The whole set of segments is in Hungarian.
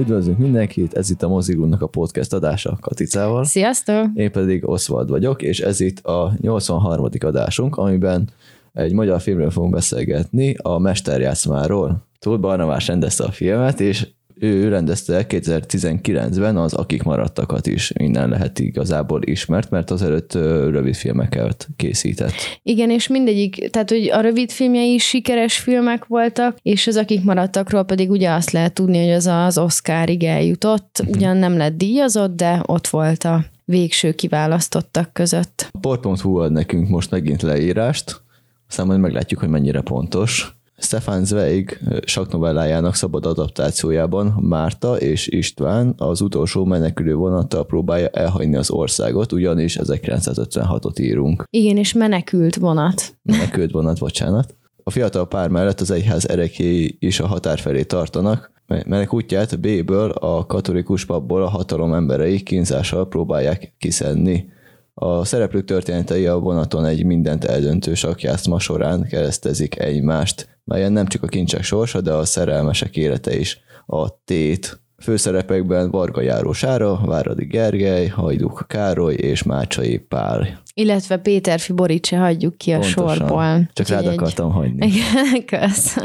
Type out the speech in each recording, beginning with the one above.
Üdvözlünk mindenkit, ez itt a Mozigúnak a podcast adása Katicával. Sziasztok! Én pedig Oswald vagyok, és ez itt a 83. adásunk, amiben egy magyar filmről fogunk beszélgetni, a Mesterjátszmáról. Tóth Barnabás rendezte a filmet, és ő rendezte 2019-ben az Akik maradtakat is, minden lehet igazából ismert, mert azelőtt rövid filmeket készített. Igen, és mindegyik, tehát hogy a rövid filmjei is sikeres filmek voltak, és az Akik maradtakról pedig ugye azt lehet tudni, hogy az az Oscarig eljutott, uh-huh. ugyan nem lett díjazott, de ott volt a végső kiválasztottak között. A port.hu ad nekünk most megint leírást, aztán majd meglátjuk, hogy mennyire pontos. Stefan Zweig saknovellájának szabad adaptációjában Márta és István az utolsó menekülő vonattal próbálja elhagyni az országot, ugyanis 1956-ot írunk. Igen, és menekült vonat. Menekült vonat, bocsánat. A fiatal pár mellett az egyház erekéi is a határ felé tartanak, melynek útját B-ből a katolikus papból a hatalom emberei kínzással próbálják kiszedni. A szereplők történetei a vonaton egy mindent eldöntő sakjátszma során keresztezik egymást melyen nem csak a kincsek sorsa, de a szerelmesek élete is a tét. Főszerepekben Varga Járó Sára, Váradi Gergely, Hajduk Károly és Mácsai Pál. Illetve Péter Fiborice hagyjuk ki a Pontosan. sorból. Csak rád akartam hagyni. Igen, kösz.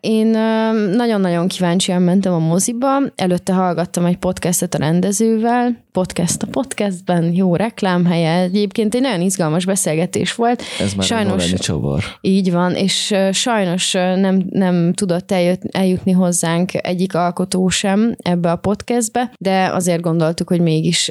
Én nagyon-nagyon kíváncsian mentem a moziba, előtte hallgattam egy podcastet a rendezővel, podcast a podcastben, jó reklámhelye, egyébként egy nagyon izgalmas beszélgetés volt. Ez már sajnos, csavar. Így van, és sajnos nem, nem tudott eljut, eljutni hozzánk egyik alkotó sem ebbe a podcastbe, de azért gondoltuk, hogy mégis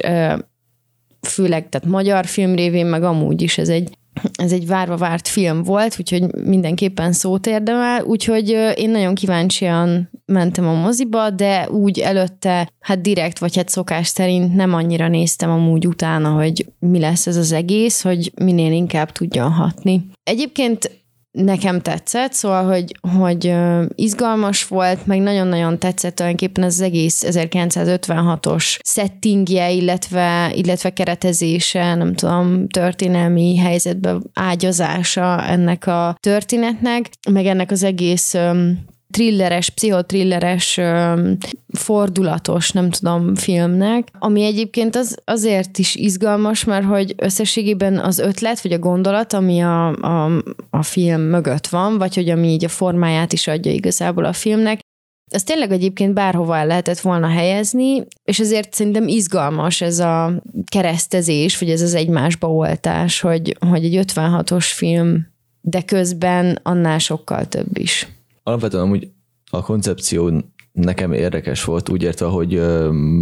főleg, tehát magyar film révén, meg amúgy is ez egy ez egy várva várt film volt, úgyhogy mindenképpen szót érdemel, úgyhogy én nagyon kíváncsian mentem a moziba, de úgy előtte, hát direkt, vagy hát szokás szerint nem annyira néztem amúgy utána, hogy mi lesz ez az egész, hogy minél inkább tudjon hatni. Egyébként nekem tetszett, szóval, hogy, hogy izgalmas volt, meg nagyon-nagyon tetszett tulajdonképpen az egész 1956-os settingje, illetve, illetve keretezése, nem tudom, történelmi helyzetbe ágyazása ennek a történetnek, meg ennek az egész thrilleres, pszichotrilleres, fordulatos, nem tudom, filmnek, ami egyébként az, azért is izgalmas, mert hogy összességében az ötlet, vagy a gondolat, ami a, a, a film mögött van, vagy hogy ami így a formáját is adja igazából a filmnek, ez tényleg egyébként bárhova el lehetett volna helyezni, és ezért szerintem izgalmas ez a keresztezés, vagy ez az egymásba oltás, hogy, hogy egy 56-os film, de közben annál sokkal több is alapvetően amúgy a koncepció nekem érdekes volt, úgy értve, hogy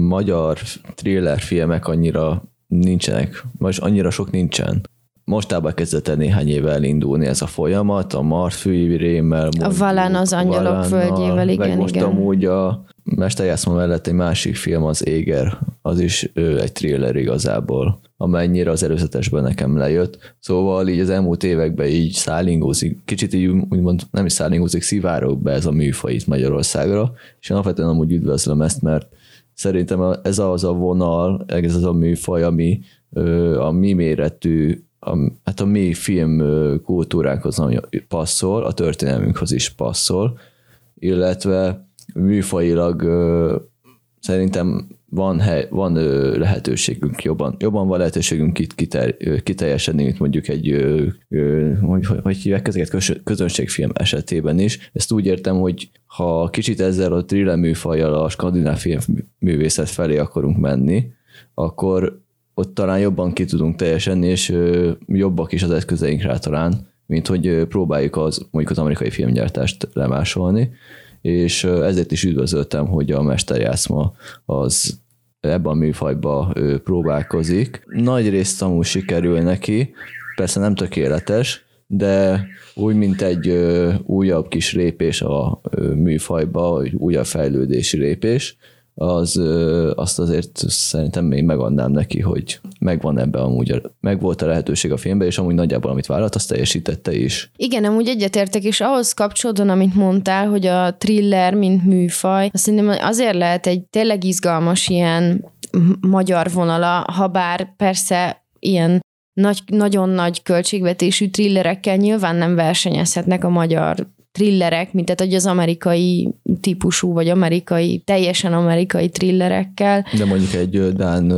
magyar thriller filmek annyira nincsenek, vagy annyira sok nincsen. Mostában kezdett el néhány éve elindulni ez a folyamat, a Marfűi rémmel. A Valán az angyalok Valánnal, földjével, igen, meg most igen. amúgy a Mesterjászma mellett egy másik film, az Éger, az is ő, egy thriller igazából amennyire az előzetesben nekem lejött. Szóval így az elmúlt években így szállingózik, kicsit így úgymond nem is szállingózik, szivárok be ez a műfaj itt Magyarországra, és én alapvetően amúgy üdvözlöm ezt, mert szerintem ez az a vonal, ez az a műfaj, ami a mi méretű, a, hát a mi film kultúránkhoz passzol, a történelmünkhöz is passzol, illetve műfajilag szerintem van, hely, van lehetőségünk jobban, jobban van lehetőségünk itt kiter, kiteljesedni, mint mondjuk egy, ö, ö, hogy, hogy hívják ezeket közönségfilm esetében is. Ezt úgy értem, hogy ha kicsit ezzel a thriller műfajjal a skandináv film művészet felé akarunk menni, akkor ott talán jobban ki tudunk teljesedni, és jobbak is az eszközeink rá talán, mint hogy próbáljuk az, mondjuk az amerikai filmgyártást lemásolni és ezért is üdvözöltem, hogy a mesterjátszma az ebben a műfajba próbálkozik. Nagy részt amúgy sikerül neki, persze nem tökéletes, de úgy, mint egy újabb kis lépés a műfajba, egy újabb fejlődési lépés, az, azt azért szerintem még megadnám neki, hogy megvan ebbe amúgy, meg volt a lehetőség a filmben, és amúgy nagyjából amit vállalt, azt teljesítette is. Igen, amúgy egyetértek, és ahhoz kapcsolódóan, amit mondtál, hogy a thriller, mint műfaj, azt szerintem azért lehet egy tényleg izgalmas ilyen magyar vonala, ha bár persze ilyen nagy, nagyon nagy költségvetésű thrillerekkel nyilván nem versenyezhetnek a magyar thrillerek, mint tehát hogy az amerikai típusú, vagy amerikai, teljesen amerikai thrillerekkel. De mondjuk egy Dán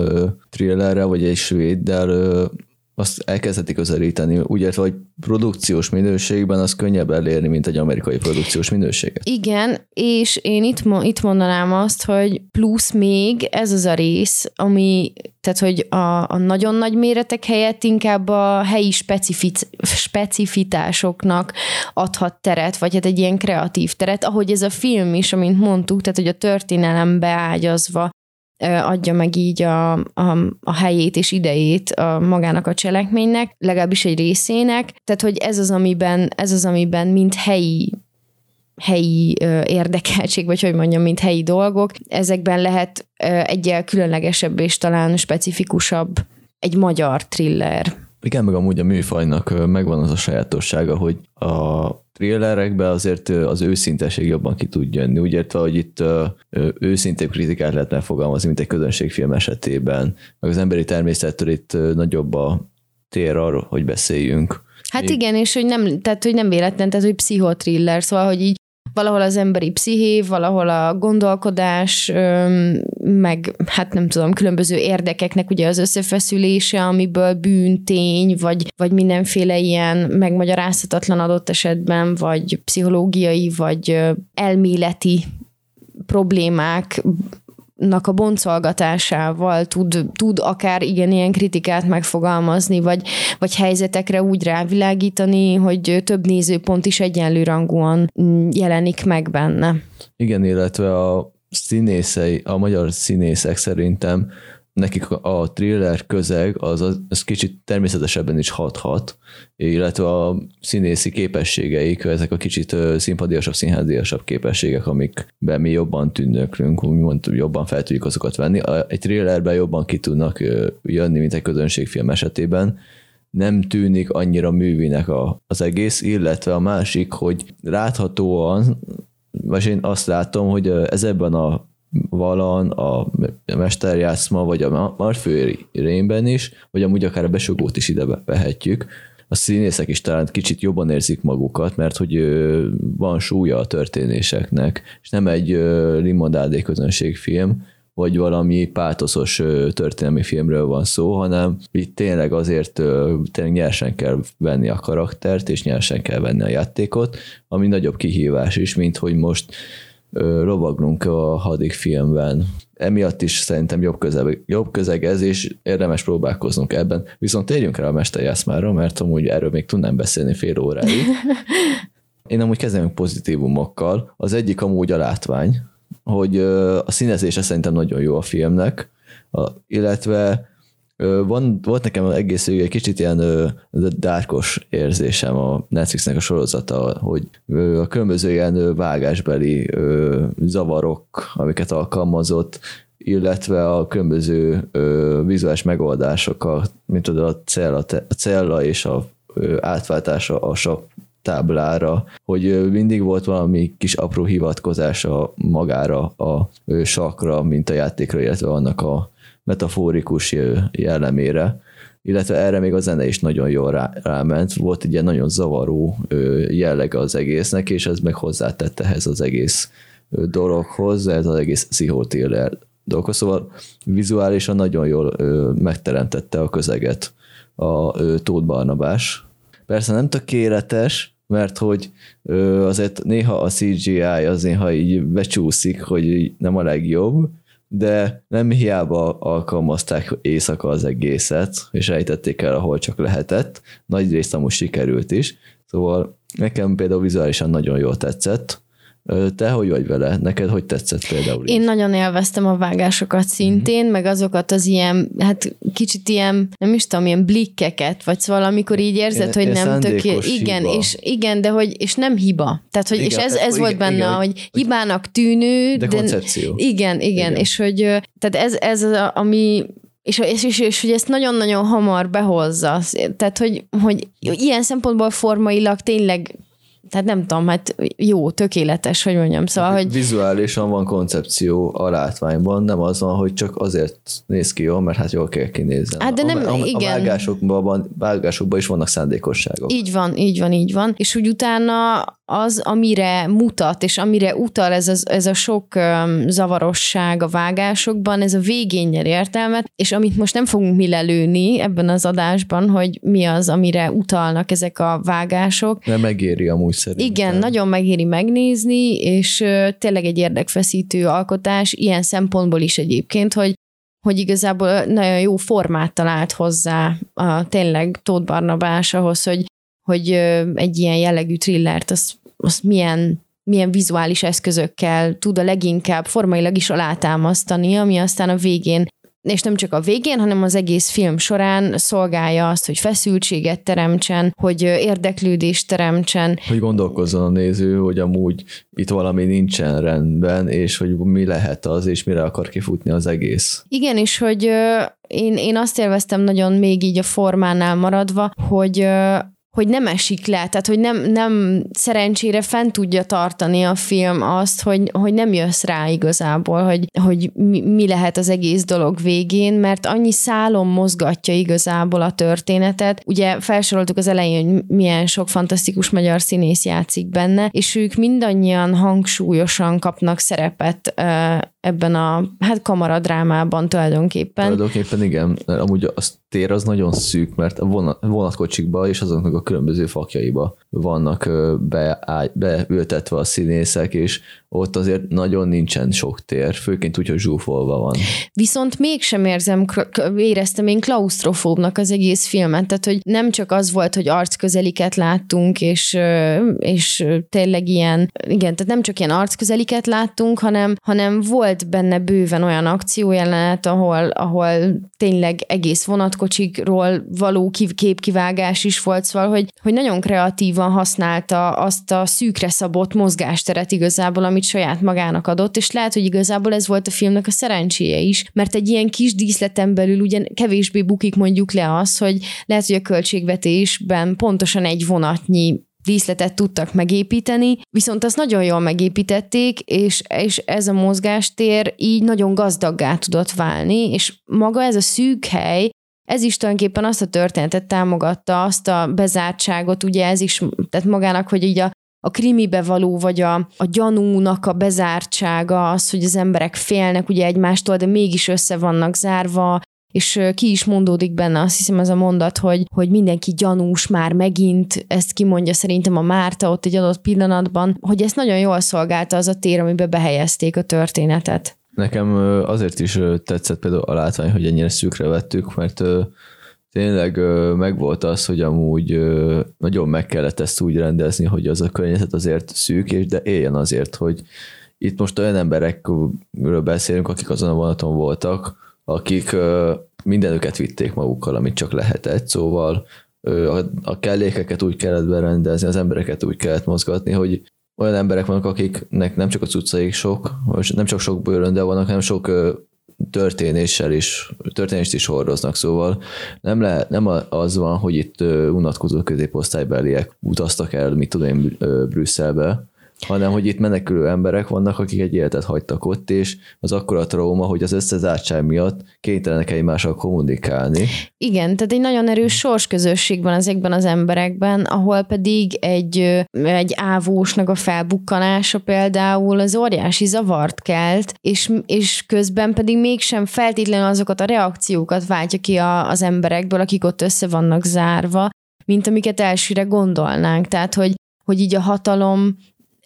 thrillerre, vagy egy svéddel azt elkezdheti közelíteni, úgy értve, hogy produkciós minőségben az könnyebb elérni, mint egy amerikai produkciós minőséget. Igen, és én itt, itt mondanám azt, hogy plusz még ez az a rész, ami, tehát hogy a, a nagyon nagy méretek helyett inkább a helyi specific, specifitásoknak adhat teret, vagy hát egy ilyen kreatív teret, ahogy ez a film is, amint mondtuk, tehát hogy a történelembe ágyazva adja meg így a, a, a helyét és idejét a magának a cselekménynek, legalábbis egy részének. Tehát, hogy ez az, amiben, ez az, amiben mint helyi helyi ö, érdekeltség, vagy hogy mondjam, mint helyi dolgok. Ezekben lehet ö, egyel különlegesebb és talán specifikusabb egy magyar thriller. Igen, meg amúgy a műfajnak megvan az a sajátossága, hogy a thrillerekben azért az őszinteség jobban ki tud jönni. Úgy értve, hogy itt őszintébb kritikát lehet megfogalmazni, mint egy közönségfilm esetében. Meg az emberi természettől itt nagyobb a tér arról, hogy beszéljünk. Hát igen, és hogy nem, tehát, hogy nem véletlen, tehát, hogy pszichotriller, szóval, hogy így valahol az emberi psziché, valahol a gondolkodás, meg hát nem tudom, különböző érdekeknek ugye az összefeszülése, amiből bűn, tény, vagy, vagy mindenféle ilyen megmagyarázhatatlan adott esetben, vagy pszichológiai, vagy elméleti problémák nak a boncolgatásával tud, tud akár igen ilyen kritikát megfogalmazni, vagy, vagy helyzetekre úgy rávilágítani, hogy több nézőpont is egyenlő rangúan jelenik meg benne. Igen, illetve a színészei, a magyar színészek szerintem nekik a thriller közeg az, az, kicsit természetesebben is hathat, illetve a színészi képességeik, ezek a kicsit színpadiasabb, színháziasabb képességek, amikben mi jobban tűnöklünk, úgymond jobban fel tudjuk azokat venni. Egy thrillerben jobban ki tudnak jönni, mint egy közönségfilm esetében, nem tűnik annyira művinek a, az egész, illetve a másik, hogy láthatóan, vagy én azt látom, hogy ez ebben a Valan, a mesterjátszma, vagy a Marfői rémben is, vagy amúgy akár a besugót is ide vehetjük, a színészek is talán kicsit jobban érzik magukat, mert hogy van súlya a történéseknek, és nem egy limonádé közönségfilm, vagy valami pátoszos történelmi filmről van szó, hanem itt tényleg azért tényleg nyersen kell venni a karaktert, és nyersen kell venni a játékot, ami nagyobb kihívás is, mint hogy most lovaglunk a hadik filmben. Emiatt is szerintem jobb közeg, jobb közeg ez, és érdemes próbálkoznunk ebben. Viszont térjünk rá a mesterjászmára, mert amúgy erről még tudnám beszélni fél óráig. Én amúgy kezdem pozitívumokkal. Az egyik amúgy a látvány, hogy a színezése szerintem nagyon jó a filmnek, illetve van, volt nekem egész egy kicsit ilyen dárkos érzésem a Netflixnek a sorozata, hogy a különböző ilyen vágásbeli zavarok, amiket alkalmazott, illetve a különböző vizuális megoldások, mint tudod, a cella, a cella és a átváltása a sav táblára, hogy mindig volt valami kis apró hivatkozása magára a sakra, mint a játékra, illetve annak a metaforikus jellemére, illetve erre még a zene is nagyon jól rá, ráment, volt egy ilyen nagyon zavaró jellege az egésznek, és ez meg hozzátett ehhez az egész dologhoz, ez az egész pszichotiller dolgokhoz, szóval vizuálisan nagyon jól megteremtette a közeget a Tóth Barnabás. Persze nem tökéletes, mert hogy azért néha a CGI az néha így becsúszik, hogy nem a legjobb, de nem hiába alkalmazták éjszaka az egészet, és ejtették el, ahol csak lehetett. Nagy részt amúgy sikerült is. Szóval nekem például vizuálisan nagyon jól tetszett, te hogy vagy vele? Neked hogy tetszett például? Én így? nagyon élveztem a vágásokat szintén, mm-hmm. meg azokat az ilyen, hát kicsit ilyen, nem is tudom, ilyen blikkeket, vagy szóval amikor így érzed, hogy nem tökéletes. Igen, és igen, de hogy, és nem hiba. Tehát, hogy, igen, és ez, ez igen, volt benne, igen, hogy hibának tűnő, de, de koncepció. Igen, igen, igen, és hogy, tehát ez, ez az, ami és, és, és, és hogy ezt nagyon-nagyon hamar behozza. Tehát, hogy, hogy ilyen szempontból formailag tényleg tehát nem tudom, hát jó, tökéletes, hogy mondjam. Szóval, hogy... Vizuálisan van koncepció a látványban, nem az van, hogy csak azért néz ki jól, mert hát jól kell kinézni. Hát de nem, a, a, igen. A vágásokban, vágásokban is vannak szándékosságok. Így van, így van, így van. És úgy utána az, amire mutat, és amire utal ez a, ez a sok zavarosság a vágásokban, ez a végén nyer értelmet, és amit most nem fogunk mi lelőni ebben az adásban, hogy mi az, amire utalnak ezek a vágások. Nem megéri amúgy szerintem. Igen, nagyon megéri megnézni, és tényleg egy érdekfeszítő alkotás, ilyen szempontból is egyébként, hogy hogy igazából nagyon jó formát talált hozzá a tényleg Tóth Barnabás ahhoz, hogy, hogy egy ilyen jellegű thrillert, az, az milyen, milyen vizuális eszközökkel tud a leginkább formailag is alátámasztani, ami aztán a végén és nem csak a végén, hanem az egész film során szolgálja azt, hogy feszültséget teremtsen, hogy érdeklődést teremtsen. Hogy gondolkozzon a néző, hogy amúgy itt valami nincsen rendben, és hogy mi lehet az, és mire akar kifutni az egész. Igen, és hogy én, én azt élveztem nagyon még így a formánál maradva, hogy hogy nem esik le, tehát hogy nem, nem szerencsére fent tudja tartani a film azt, hogy, hogy nem jössz rá igazából, hogy, hogy mi, mi lehet az egész dolog végén, mert annyi szálon mozgatja igazából a történetet. Ugye felsoroltuk az elején, hogy milyen sok fantasztikus magyar színész játszik benne, és ők mindannyian hangsúlyosan kapnak szerepet ebben a hát kamaradrámában tulajdonképpen. Tulajdonképpen igen, amúgy a tér az nagyon szűk, mert a vonat, vonatkocsikba és azoknak a különböző fakjaiba vannak be, beültetve a színészek, és ott azért nagyon nincsen sok tér, főként úgy, hogy zsúfolva van. Viszont mégsem érzem, éreztem én klaustrofóbnak az egész filmet, tehát hogy nem csak az volt, hogy arcközeliket láttunk, és, és tényleg ilyen, igen, tehát nem csak ilyen arcközeliket láttunk, hanem, hanem volt benne bőven olyan akciójelenet, ahol, ahol tényleg egész vonatkocsikról való képkivágás is volt, szóval, hogy, hogy nagyon kreatívan használta azt a szűkre szabott mozgásteret igazából, amit saját magának adott, és lehet, hogy igazából ez volt a filmnek a szerencséje is, mert egy ilyen kis díszleten belül ugye kevésbé bukik mondjuk le az, hogy lehet, hogy a költségvetésben pontosan egy vonatnyi díszletet tudtak megépíteni, viszont azt nagyon jól megépítették, és, és ez a mozgástér így nagyon gazdaggá tudott válni, és maga ez a szűk hely, ez is tulajdonképpen azt a történetet támogatta, azt a bezártságot, ugye ez is, tehát magának, hogy így a, a krimibe való, vagy a, a gyanúnak a bezártsága, az, hogy az emberek félnek ugye egymástól, de mégis össze vannak zárva, és ki is mondódik benne, azt hiszem ez a mondat, hogy, hogy mindenki gyanús már megint, ezt kimondja szerintem a Márta ott egy adott pillanatban, hogy ezt nagyon jól szolgálta az a tér, amiben behelyezték a történetet. Nekem azért is tetszett például a látvány, hogy ennyire szűkre vettük, mert tényleg megvolt az, hogy amúgy nagyon meg kellett ezt úgy rendezni, hogy az a környezet azért szűk, és de éljen azért, hogy itt most olyan emberekről beszélünk, akik azon a vonaton voltak, akik mindenüket vitték magukkal, amit csak lehetett, szóval a kellékeket úgy kellett berendezni, az embereket úgy kellett mozgatni, hogy olyan emberek vannak, akiknek nem csak a cuccaik sok, nem csak sok bőrönde vannak, hanem sok történéssel is, történést is hordoznak, szóval nem, lehet, nem az van, hogy itt unatkozó középosztálybeliek utaztak el, mit tudom én, Brüsszelbe, hanem hogy itt menekülő emberek vannak, akik egy életet hagytak ott, és az akkora trauma, hogy az összezártság miatt kénytelenek egymással kommunikálni. Igen, tehát egy nagyon erős sorsközösség van ezekben az emberekben, ahol pedig egy, egy ávósnak a felbukkanása például az óriási zavart kelt, és, és közben pedig mégsem feltétlenül azokat a reakciókat váltja ki a, az emberekből, akik ott össze vannak zárva, mint amiket elsőre gondolnánk. Tehát, hogy, hogy így a hatalom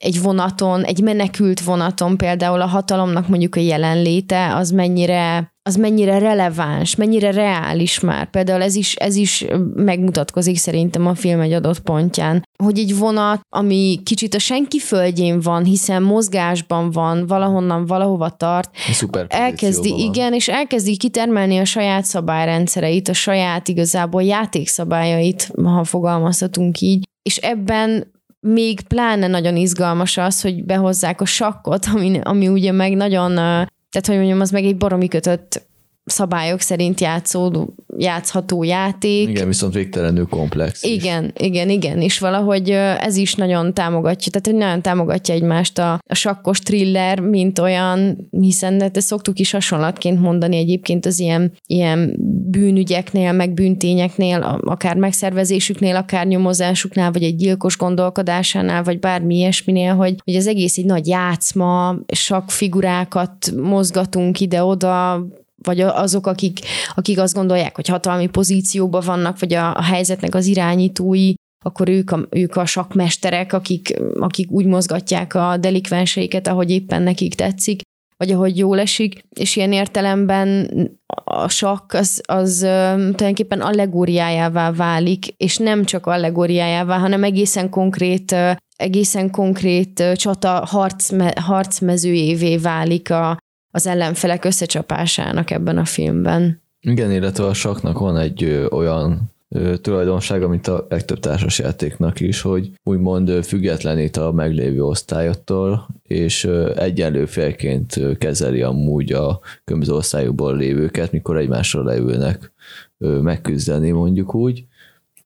egy vonaton, egy menekült vonaton például a hatalomnak mondjuk a jelenléte, az mennyire, az mennyire releváns, mennyire reális már. Például ez is, ez is megmutatkozik szerintem a film egy adott pontján, hogy egy vonat, ami kicsit a senki földjén van, hiszen mozgásban van, valahonnan valahova tart, elkezdi, van. igen, és elkezdi kitermelni a saját szabályrendszereit, a saját igazából játékszabályait, ha fogalmazhatunk így, és ebben még pláne nagyon izgalmas az, hogy behozzák a sakkot, ami, ami ugye meg nagyon, tehát hogy mondjam, az meg egy baromi kötött szabályok szerint játszódó, játszható játék. Igen, viszont végtelenül komplex. Igen, is. igen, igen, és valahogy ez is nagyon támogatja, tehát hogy nagyon támogatja egymást a, a sakkos thriller, mint olyan, hiszen hát szoktuk is hasonlatként mondani egyébként az ilyen, ilyen bűnügyeknél, meg bűntényeknél, akár megszervezésüknél, akár nyomozásuknál, vagy egy gyilkos gondolkodásánál, vagy bármi ilyesminél, hogy, hogy az egész egy nagy játszma, sok figurákat mozgatunk ide-oda, vagy azok, akik, akik azt gondolják, hogy hatalmi pozícióban vannak, vagy a, a helyzetnek az irányítói, akkor ők a, ők a sakmesterek, akik, akik úgy mozgatják a delikvenseiket, ahogy éppen nekik tetszik, vagy ahogy jól esik, és ilyen értelemben a sakk az, az tulajdonképpen allegóriájává válik, és nem csak allegóriájává, hanem egészen konkrét egészen konkrét csata harcme, harcmezőjévé válik a, az ellenfelek összecsapásának ebben a filmben. Igen, illetve a saknak van egy ö, olyan ö, tulajdonsága, mint a legtöbb társasjátéknak is, hogy úgymond függetlenít a meglévő osztályottól, és ö, egyenlő félként kezeli amúgy a különböző osztályokból lévőket, mikor egymásra leülnek ö, megküzdeni, mondjuk úgy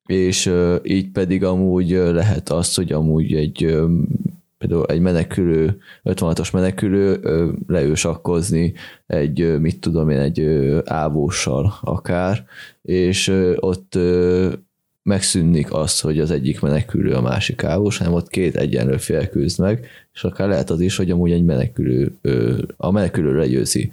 és így pedig amúgy lehet az, hogy amúgy egy például egy menekülő, 56-os menekülő leül sakkozni egy, mit tudom én, egy ávóssal akár, és ott megszűnik az, hogy az egyik menekülő a másik ávós, hanem ott két egyenlő fél küzd meg, és akár lehet az is, hogy amúgy egy menekülő, a menekülő legyőzi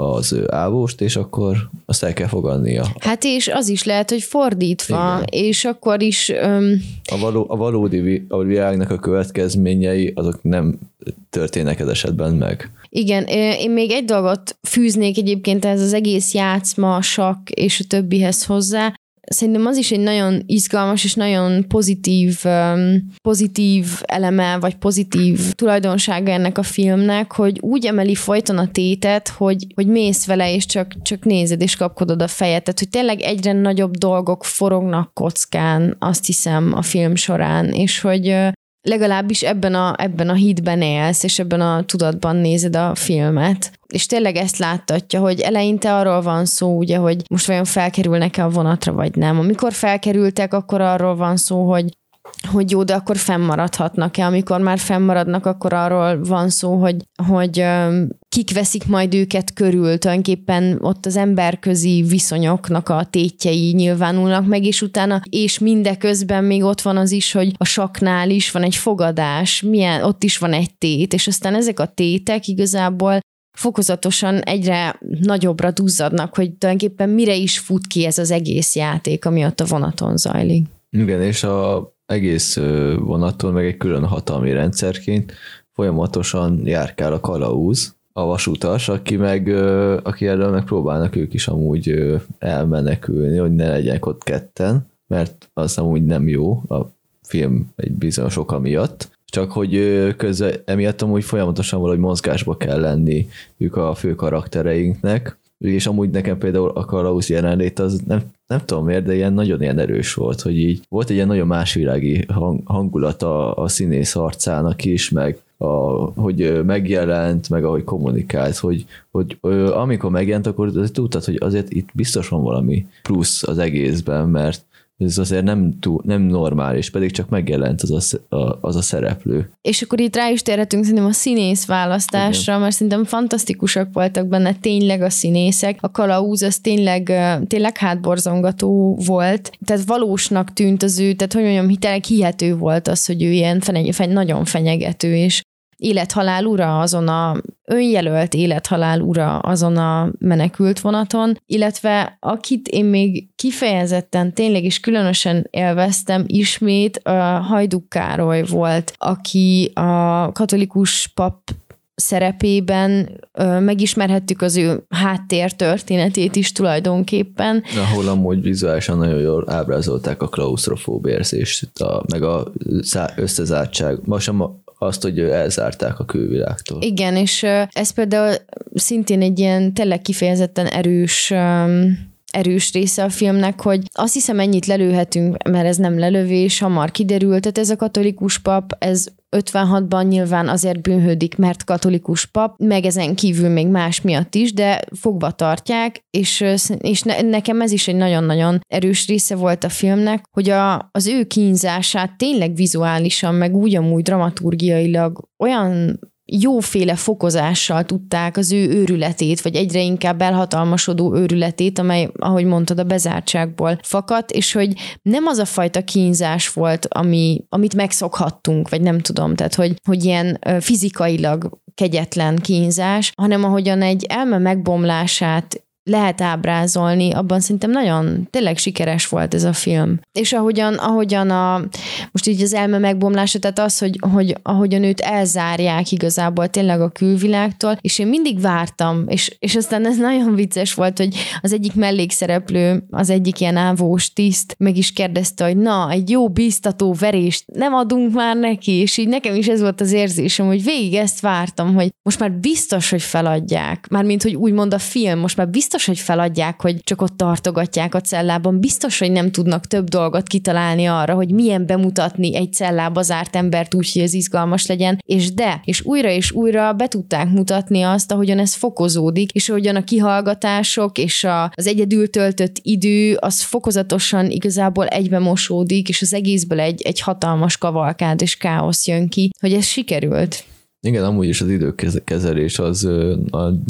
az ávóst, és akkor azt el kell fogadnia. Hát és az is lehet, hogy fordítva, Igen. és akkor is... Öm... A, való, a valódi a világnak a következményei, azok nem történnek ez esetben meg. Igen, én még egy dolgot fűznék egyébként ez az egész játszma, sakk és a többihez hozzá, szerintem az is egy nagyon izgalmas és nagyon pozitív, pozitív eleme, vagy pozitív tulajdonsága ennek a filmnek, hogy úgy emeli folyton a tétet, hogy, hogy mész vele, és csak, csak nézed, és kapkodod a fejet. Tehát, hogy tényleg egyre nagyobb dolgok forognak kockán, azt hiszem a film során, és hogy legalábbis ebben a, ebben a hitben élsz, és ebben a tudatban nézed a filmet. És tényleg ezt láttatja, hogy eleinte arról van szó, ugye, hogy most vajon felkerülnek-e a vonatra, vagy nem. Amikor felkerültek, akkor arról van szó, hogy hogy jó, de akkor fennmaradhatnak-e. Amikor már fennmaradnak, akkor arról van szó, hogy, hogy kik veszik majd őket körül, tulajdonképpen ott az emberközi viszonyoknak a tétjei nyilvánulnak meg, és utána, és mindeközben még ott van az is, hogy a saknál is van egy fogadás, milyen, ott is van egy tét, és aztán ezek a tétek igazából fokozatosan egyre nagyobbra duzzadnak, hogy tulajdonképpen mire is fut ki ez az egész játék, ami ott a vonaton zajlik. Igen, és a egész vonaton, meg egy külön hatalmi rendszerként folyamatosan járkál a kalauz, a vasutas, aki meg, aki elől meg próbálnak ők is amúgy elmenekülni, hogy ne legyenek ott ketten, mert az amúgy nem jó a film egy bizonyos oka miatt, csak hogy közben emiatt amúgy folyamatosan valahogy mozgásba kell lenni ők a fő karaktereinknek, és amúgy nekem például a Kalauz jelenlét az nem, nem tudom miért, de ilyen nagyon ilyen erős volt, hogy így volt egy ilyen nagyon másvilági hang, hangulata a színész arcának is, meg a, hogy megjelent, meg ahogy kommunikált, hogy, hogy amikor megjelent, akkor tudtad, hogy azért itt biztos van valami plusz az egészben, mert ez azért nem, túl, nem normális, pedig csak megjelent az a, a, az a szereplő. És akkor itt rá is térhetünk szerintem a színész választásra, Igen. mert szerintem fantasztikusak voltak benne tényleg a színészek. A kalauz az tényleg, tényleg hátborzongató volt, tehát valósnak tűnt az ő, tehát hogy mondjam, tényleg hihető volt az, hogy ő ilyen fenye, feny, nagyon fenyegető, és élethalál ura azon a önjelölt élethalál ura azon a menekült vonaton, illetve akit én még kifejezetten tényleg is különösen élveztem ismét, a Hajduk Károly volt, aki a katolikus pap szerepében ö, megismerhettük az ő háttér történetét is tulajdonképpen. Ahol amúgy vizuálisan nagyon jól ábrázolták a klaustrofób érzést, a, meg a összezártság. Most sem azt, hogy elzárták a külvilágtól. Igen, és ez például szintén egy ilyen tényleg kifejezetten erős erős része a filmnek, hogy azt hiszem ennyit lelőhetünk, mert ez nem lelövés, hamar kiderült, tehát ez a katolikus pap, ez 56-ban nyilván azért bűnhődik, mert katolikus pap, meg ezen kívül még más miatt is, de fogva tartják, és, és ne, nekem ez is egy nagyon-nagyon erős része volt a filmnek, hogy a, az ő kínzását tényleg vizuálisan, meg úgy amúgy dramaturgiailag olyan jóféle fokozással tudták az ő őrületét, vagy egyre inkább elhatalmasodó őrületét, amely, ahogy mondtad, a bezártságból fakadt, és hogy nem az a fajta kínzás volt, ami, amit megszokhattunk, vagy nem tudom, tehát hogy, hogy ilyen fizikailag kegyetlen kínzás, hanem ahogyan egy elme megbomlását lehet ábrázolni, abban szerintem nagyon tényleg sikeres volt ez a film. És ahogyan, ahogyan a, most így az elme megbomlása, tehát az, hogy, hogy ahogyan őt elzárják igazából tényleg a külvilágtól, és én mindig vártam, és, és aztán ez nagyon vicces volt, hogy az egyik mellékszereplő, az egyik ilyen ávós tiszt meg is kérdezte, hogy na, egy jó biztató verést nem adunk már neki, és így nekem is ez volt az érzésem, hogy végig ezt vártam, hogy most már biztos, hogy feladják. Mármint, hogy úgymond a film, most már biztos, biztos, hogy feladják, hogy csak ott tartogatják a cellában, biztos, hogy nem tudnak több dolgot kitalálni arra, hogy milyen bemutatni egy cellába zárt embert úgy, hogy ez izgalmas legyen, és de, és újra és újra be tudták mutatni azt, ahogyan ez fokozódik, és ahogyan a kihallgatások és a, az egyedül töltött idő, az fokozatosan igazából egybe mosódik, és az egészből egy, egy hatalmas kavalkád és káosz jön ki, hogy ez sikerült. Igen, amúgy is az időkezelés az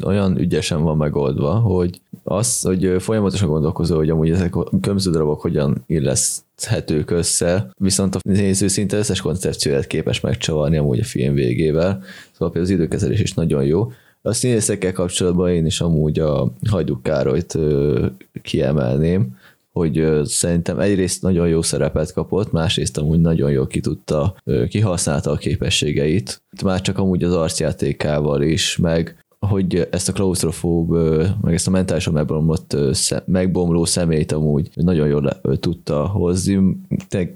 olyan ügyesen van megoldva, hogy az, hogy folyamatosan gondolkozó, hogy amúgy ezek a különböző darabok hogyan illeszthetők össze, viszont a néző szinte összes koncepcióját képes megcsavarni amúgy a film végével, szóval az időkezelés is nagyon jó. A színészekkel kapcsolatban én is amúgy a Hajduk Károlyt kiemelném, hogy szerintem egyrészt nagyon jó szerepet kapott, másrészt amúgy nagyon jól ki tudta, kihasználta a képességeit. Már csak amúgy az arcjátékával is, meg hogy ezt a klaustrofób, meg ezt a mentálisan megbomlott, megbomló szemét amúgy nagyon jól tudta hozni,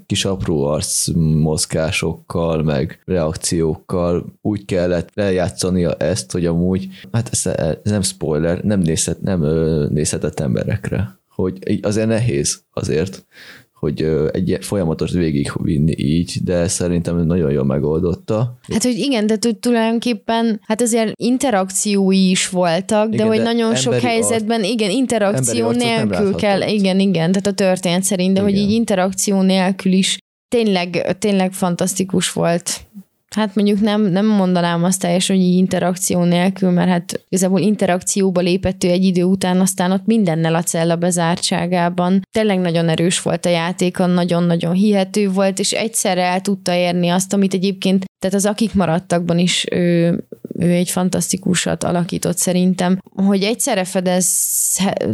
kis apró arc mozgásokkal, meg reakciókkal úgy kellett lejátszania ezt, hogy amúgy, hát ez, ez nem spoiler, nem, nézhet, nem nézhetett emberekre hogy azért nehéz azért, hogy egy folyamatos végigvinni így, de szerintem nagyon jól megoldotta. Hát, hogy igen, de tulajdonképpen, hát azért interakciói is voltak, igen, de hogy de nagyon sok helyzetben, art, igen, interakció nélkül kell, igen, igen, tehát a történet szerint, de igen. hogy így interakció nélkül is tényleg, tényleg fantasztikus volt Hát mondjuk nem, nem mondanám azt teljesen, hogy így interakció nélkül, mert hát igazából interakcióba lépett ő egy idő után, aztán ott mindennel a cella bezártságában. Tényleg nagyon erős volt a játéka, nagyon-nagyon hihető volt, és egyszerre el tudta érni azt, amit egyébként, tehát az akik maradtakban is ő, ő egy fantasztikusat alakított szerintem, hogy egyszerre fedez,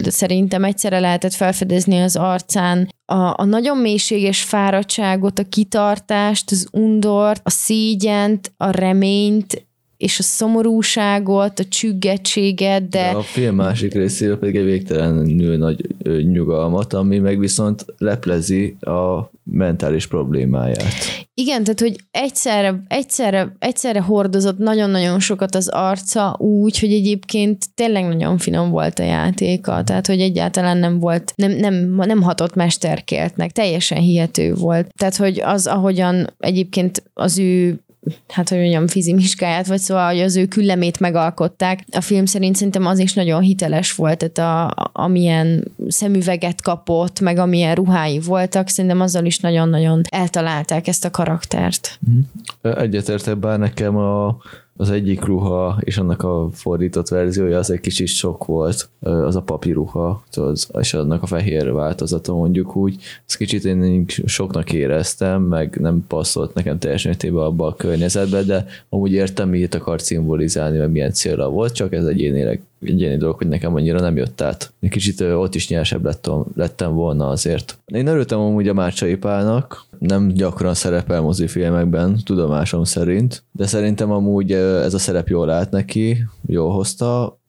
szerintem egyszerre lehetett felfedezni az arcán a, a nagyon mélységes fáradtságot, a kitartást, az undort, a szígyent, a reményt, és a szomorúságot, a csüggettséget, de... de a film másik részéről pedig egy végtelenül nagy nyugalmat, ami meg viszont leplezi a mentális problémáját. Igen, tehát hogy egyszerre, egyszerre, egyszerre hordozott nagyon-nagyon sokat az arca úgy, hogy egyébként tényleg nagyon finom volt a játéka, tehát hogy egyáltalán nem volt, nem, nem, nem hatott mesterkéltnek, teljesen hihető volt. Tehát, hogy az, ahogyan egyébként az ő hát hogy mondjam, fizimiskáját, vagy szóval, hogy az ő küllemét megalkották. A film szerint szerintem az is nagyon hiteles volt, tehát a, amilyen szemüveget kapott, meg amilyen ruhái voltak, szerintem azzal is nagyon-nagyon eltalálták ezt a karaktert. Mhm. Egyetértek bár nekem a az egyik ruha és annak a fordított verziója az egy kicsit sok volt, az a papíruha, az, és annak a fehér változata mondjuk úgy, ez kicsit én soknak éreztem, meg nem passzolt nekem teljesen értébe abba a környezetbe, de amúgy értem, mit akar szimbolizálni, vagy milyen célra volt, csak ez egyénileg egyéni dolog, hogy nekem annyira nem jött át. Egy kicsit ott is nyersebb lettem, lettem volna azért. Én örültem amúgy a Mácsai Pálnak, nem gyakran szerepel mozifilmekben, tudomásom szerint, de szerintem amúgy ez a szerep jól állt neki, jól hozta,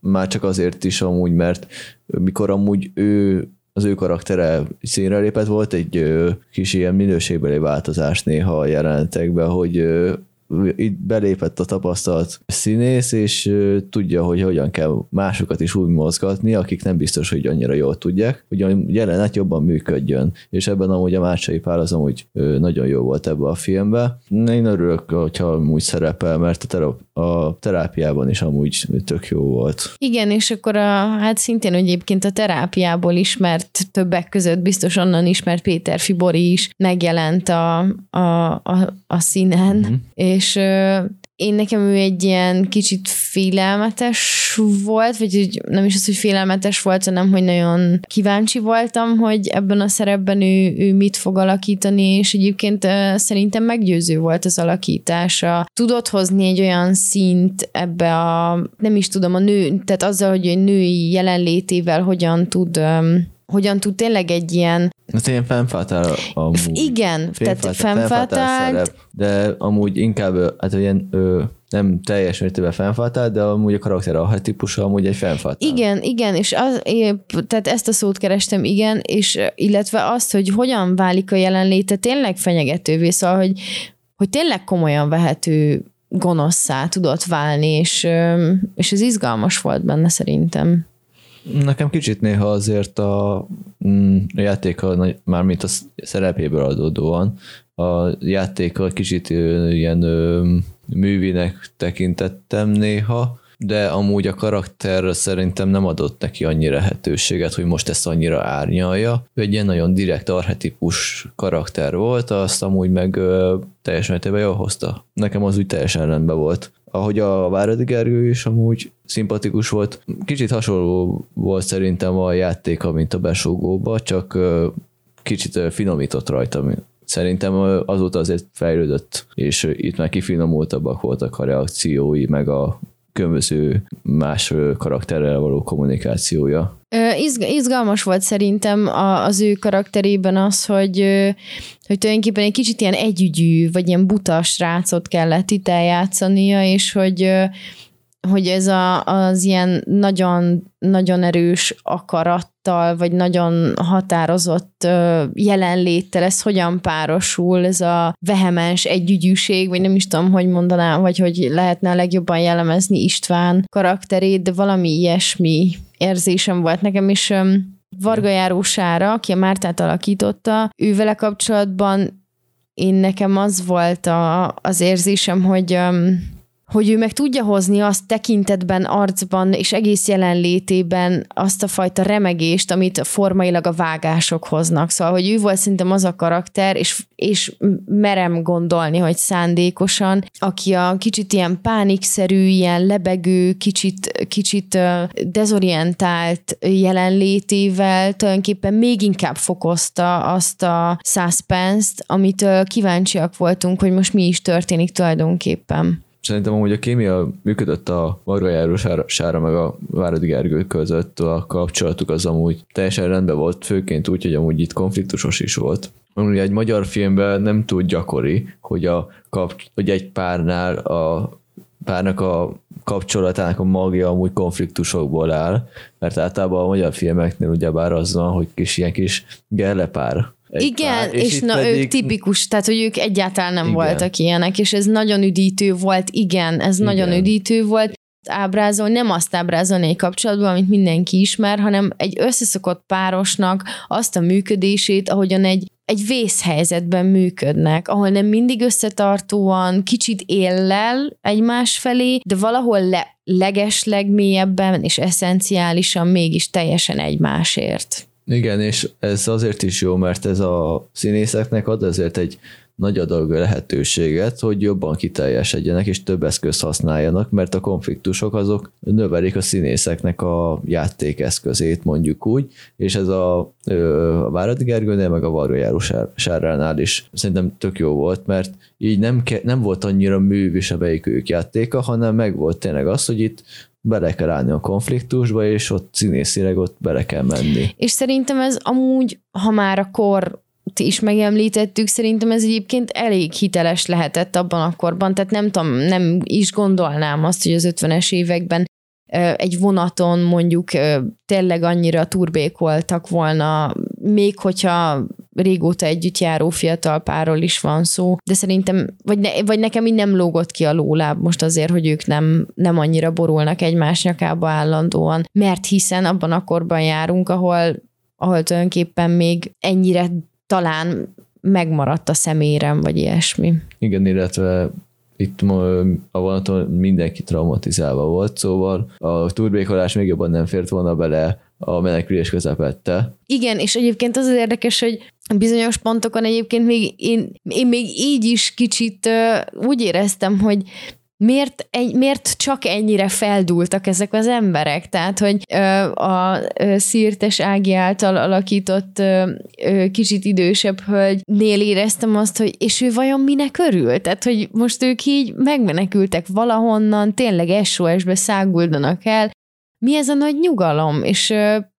már csak azért is amúgy, mert mikor amúgy ő az ő karaktere színre lépett, volt egy kis ilyen minőségbeli változás néha a jelenetekben, hogy itt belépett a tapasztalat színész, és tudja, hogy hogyan kell másokat is úgy mozgatni, akik nem biztos, hogy annyira jól tudják, hogy a jelenet jobban működjön. És ebben amúgy a Mácsai Pál az amúgy nagyon jó volt ebbe a filmbe. Én örülök, hogyha úgy szerepel, mert a, a terápiában is amúgy tök jó volt. Igen, és akkor a, hát szintén egyébként a terápiából ismert többek között biztos onnan ismert Péter Fibori is megjelent a, a, a, a színen, mm-hmm. és én nekem ő egy ilyen kicsit félelmetes volt, vagy hogy nem is az, hogy félelmetes volt, hanem hogy nagyon kíváncsi voltam, hogy ebben a szerepben ő, ő mit fog alakítani, és egyébként szerintem meggyőző volt az alakítása. Tudott hozni egy olyan szint ebbe a, nem is tudom, a nő, tehát azzal, hogy egy női jelenlétével hogyan tud hogyan tud tényleg egy ilyen... Ez ilyen fenfatál amúgy. Igen, tehát fenfatál. De amúgy inkább, hát ilyen ö, nem teljes mértékben fenfatál, de amúgy a karakter archetípusa amúgy egy fenfatál. Igen, igen, és az, tehát ezt a szót kerestem, igen, és illetve azt, hogy hogyan válik a jelenléte tényleg fenyegetővé, szóval, hogy, hogy tényleg komolyan vehető gonoszszá tudott válni, és, és ez izgalmas volt benne szerintem. Nekem kicsit néha azért a, mm, a játéka, mármint a szerepéből adódóan, a játéka kicsit ilyen művinek tekintettem néha, de amúgy a karakter szerintem nem adott neki annyi lehetőséget, hogy most ezt annyira árnyalja. Ő egy ilyen nagyon direkt arhetipus karakter volt, azt amúgy meg ö, teljesen mértékben jól hozta. Nekem az úgy teljesen rendben volt ahogy a Váradi Gergő is amúgy szimpatikus volt. Kicsit hasonló volt szerintem a játéka, mint a besúgóba, csak kicsit finomított rajta. Szerintem azóta azért fejlődött, és itt már kifinomultabbak voltak a reakciói, meg a különböző más karakterrel való kommunikációja. Izgalmas volt szerintem az ő karakterében az, hogy, hogy tulajdonképpen egy kicsit ilyen együgyű, vagy ilyen buta srácot kellett itt eljátszania, és hogy hogy ez a, az ilyen nagyon, nagyon erős akarattal, vagy nagyon határozott jelenléttel, ez hogyan párosul, ez a vehemens együgyűség, vagy nem is tudom, hogy mondanám, vagy hogy lehetne a legjobban jellemezni István karakterét, de valami ilyesmi érzésem volt nekem, is Varga Járósára, aki a Mártát alakította, ő vele kapcsolatban én nekem az volt a, az érzésem, hogy um, hogy ő meg tudja hozni azt tekintetben, arcban és egész jelenlétében azt a fajta remegést, amit formailag a vágások hoznak. Szóval, hogy ő volt szerintem az a karakter, és, és merem gondolni, hogy szándékosan, aki a kicsit ilyen pánikszerű, ilyen lebegő, kicsit, kicsit dezorientált jelenlétével tulajdonképpen még inkább fokozta azt a suspense-t, amit kíváncsiak voltunk, hogy most mi is történik tulajdonképpen szerintem amúgy a kémia működött a Varga Járósára sára meg a Váradi Gergő között, a kapcsolatuk az amúgy teljesen rendben volt, főként úgy, hogy amúgy itt konfliktusos is volt. Amúgy egy magyar filmben nem túl gyakori, hogy, a kap, hogy egy párnál a párnak a kapcsolatának a magja amúgy konfliktusokból áll, mert általában a magyar filmeknél ugyebár az van, hogy kis ilyen kis gerlepár igen, pár, és, és na pedig... ők tipikus, tehát hogy ők egyáltalán nem igen. voltak ilyenek, és ez nagyon üdítő volt, igen, ez igen. nagyon üdítő volt ábrázol, nem azt ábrázolni egy kapcsolatban, amit mindenki ismer, hanem egy összeszokott párosnak azt a működését, ahogyan egy, egy vészhelyzetben működnek, ahol nem mindig összetartóan, kicsit éllel egymás felé, de valahol le, mélyebben és eszenciálisan mégis teljesen egymásért. Igen, és ez azért is jó, mert ez a színészeknek ad azért egy nagy adag lehetőséget, hogy jobban kiteljesedjenek és több eszközt használjanak, mert a konfliktusok azok növelik a színészeknek a játékeszközét, mondjuk úgy, és ez a, a Váradi Gergőnél, meg a Varga Sárránál is szerintem tök jó volt, mert így nem, ke, nem volt annyira művis a ők játéka, hanem meg volt tényleg az, hogy itt bele kell állni a konfliktusba, és ott színészileg ott bele kell menni. És szerintem ez amúgy, ha már a kor is megemlítettük, szerintem ez egyébként elég hiteles lehetett abban a korban, tehát nem tudom, nem is gondolnám azt, hogy az 50-es években egy vonaton mondjuk tényleg annyira turbékoltak volna, még hogyha régóta együtt járó fiatal párról is van szó, de szerintem, vagy, ne, vagy nekem így nem lógott ki a lóláb most azért, hogy ők nem, nem annyira borulnak egymás nyakába állandóan, mert hiszen abban a korban járunk, ahol, ahol tulajdonképpen még ennyire talán megmaradt a szemérem, vagy ilyesmi. Igen, illetve itt a vonaton mindenki traumatizálva volt, szóval a turbékolás még jobban nem fért volna bele a menekülés közepette. Igen, és egyébként az az érdekes, hogy bizonyos pontokon egyébként még én, én még így is kicsit úgy éreztem, hogy miért, egy, miért csak ennyire feldúltak ezek az emberek? Tehát, hogy ö, a Szirtes Ági által alakított ö, ö, kicsit idősebb hölgynél éreztem azt, hogy és ő vajon minek örül? Tehát, hogy most ők így megmenekültek valahonnan, tényleg SOS-be száguldanak el, mi ez a nagy nyugalom? És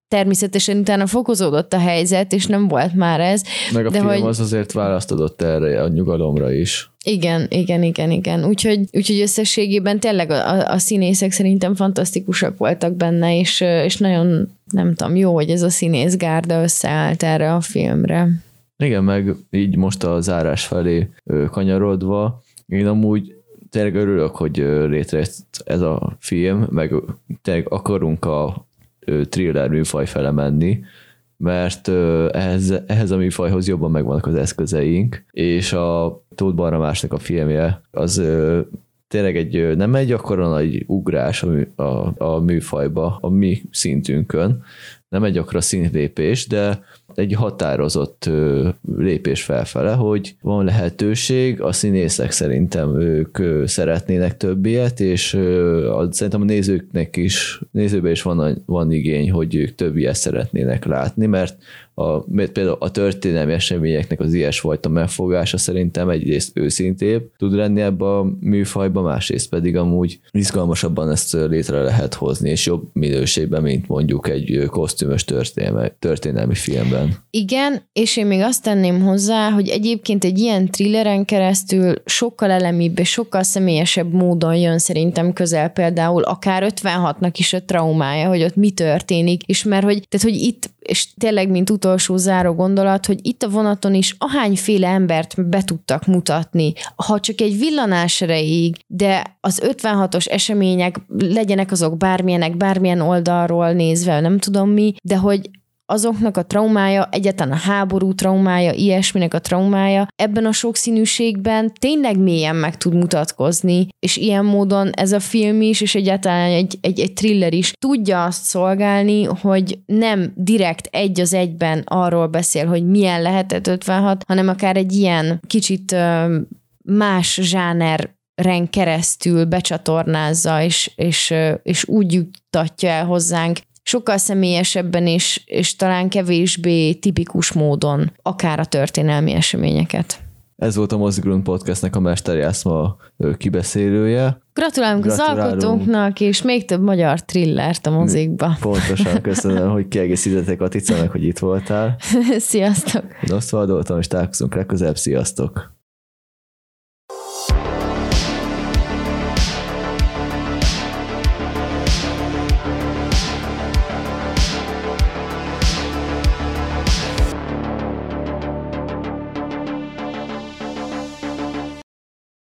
természetesen utána fokozódott a helyzet, és nem volt már ez. Meg a de film hogy... az azért választodott erre a nyugalomra is. Igen, igen, igen, igen. Úgyhogy, úgyhogy összességében tényleg a, a színészek szerintem fantasztikusak voltak benne, és, és nagyon, nem tudom, jó, hogy ez a színészgárda összeállt erre a filmre. Igen, meg így most a zárás felé kanyarodva, én amúgy tényleg örülök, hogy létrejött ez a film, meg tényleg akarunk a thriller műfaj fele menni, mert ehhez, ehhez a műfajhoz jobban megvannak az eszközeink, és a Tóth Barramásnak a filmje az tényleg egy, nem egy akkora nagy ugrás a, a, a műfajba, a mi szintünkön, nem egy akkora szintlépés, de egy határozott lépés felfele, hogy van lehetőség, a színészek szerintem ők szeretnének több ilyet, és szerintem a nézőknek is, nézőben is van, van igény, hogy ők több ilyet szeretnének látni, mert a, például a történelmi eseményeknek az ilyesfajta megfogása szerintem egyrészt őszintébb tud lenni ebbe a műfajba, másrészt pedig amúgy izgalmasabban ezt létre lehet hozni, és jobb minőségben, mint mondjuk egy kosztümös történelmi, történelmi filmben. Igen, és én még azt tenném hozzá, hogy egyébként egy ilyen thrilleren keresztül sokkal elemibb és sokkal személyesebb módon jön szerintem közel például akár 56-nak is a traumája, hogy ott mi történik, és mert hogy, tehát, hogy itt, és tényleg, mint utolsó záró gondolat, hogy itt a vonaton is ahányféle embert be tudtak mutatni, ha csak egy villanás erejéig, de az 56-os események legyenek azok bármilyenek, bármilyen oldalról nézve, nem tudom mi, de hogy azoknak a traumája, egyáltalán a háború traumája, ilyesminek a traumája ebben a sokszínűségben tényleg mélyen meg tud mutatkozni, és ilyen módon ez a film is, és egyáltalán egy, egy, egy thriller is tudja azt szolgálni, hogy nem direkt egy az egyben arról beszél, hogy milyen lehetett 56, hanem akár egy ilyen kicsit más zsáner ren keresztül becsatornázza, és, és, és úgy juttatja el hozzánk sokkal személyesebben és, és talán kevésbé tipikus módon, akár a történelmi eseményeket. Ez volt a Mozigrund Podcastnek a Mesterjászma kibeszélője. Gratulálunk, Gratulálunk az alkotóknak, és még több magyar thrillert a mozikba. Pontosan, köszönöm, hogy kiegészítettek a Tica, hogy itt voltál. Sziasztok! Nosztva és találkozunk legközelebb, sziasztok!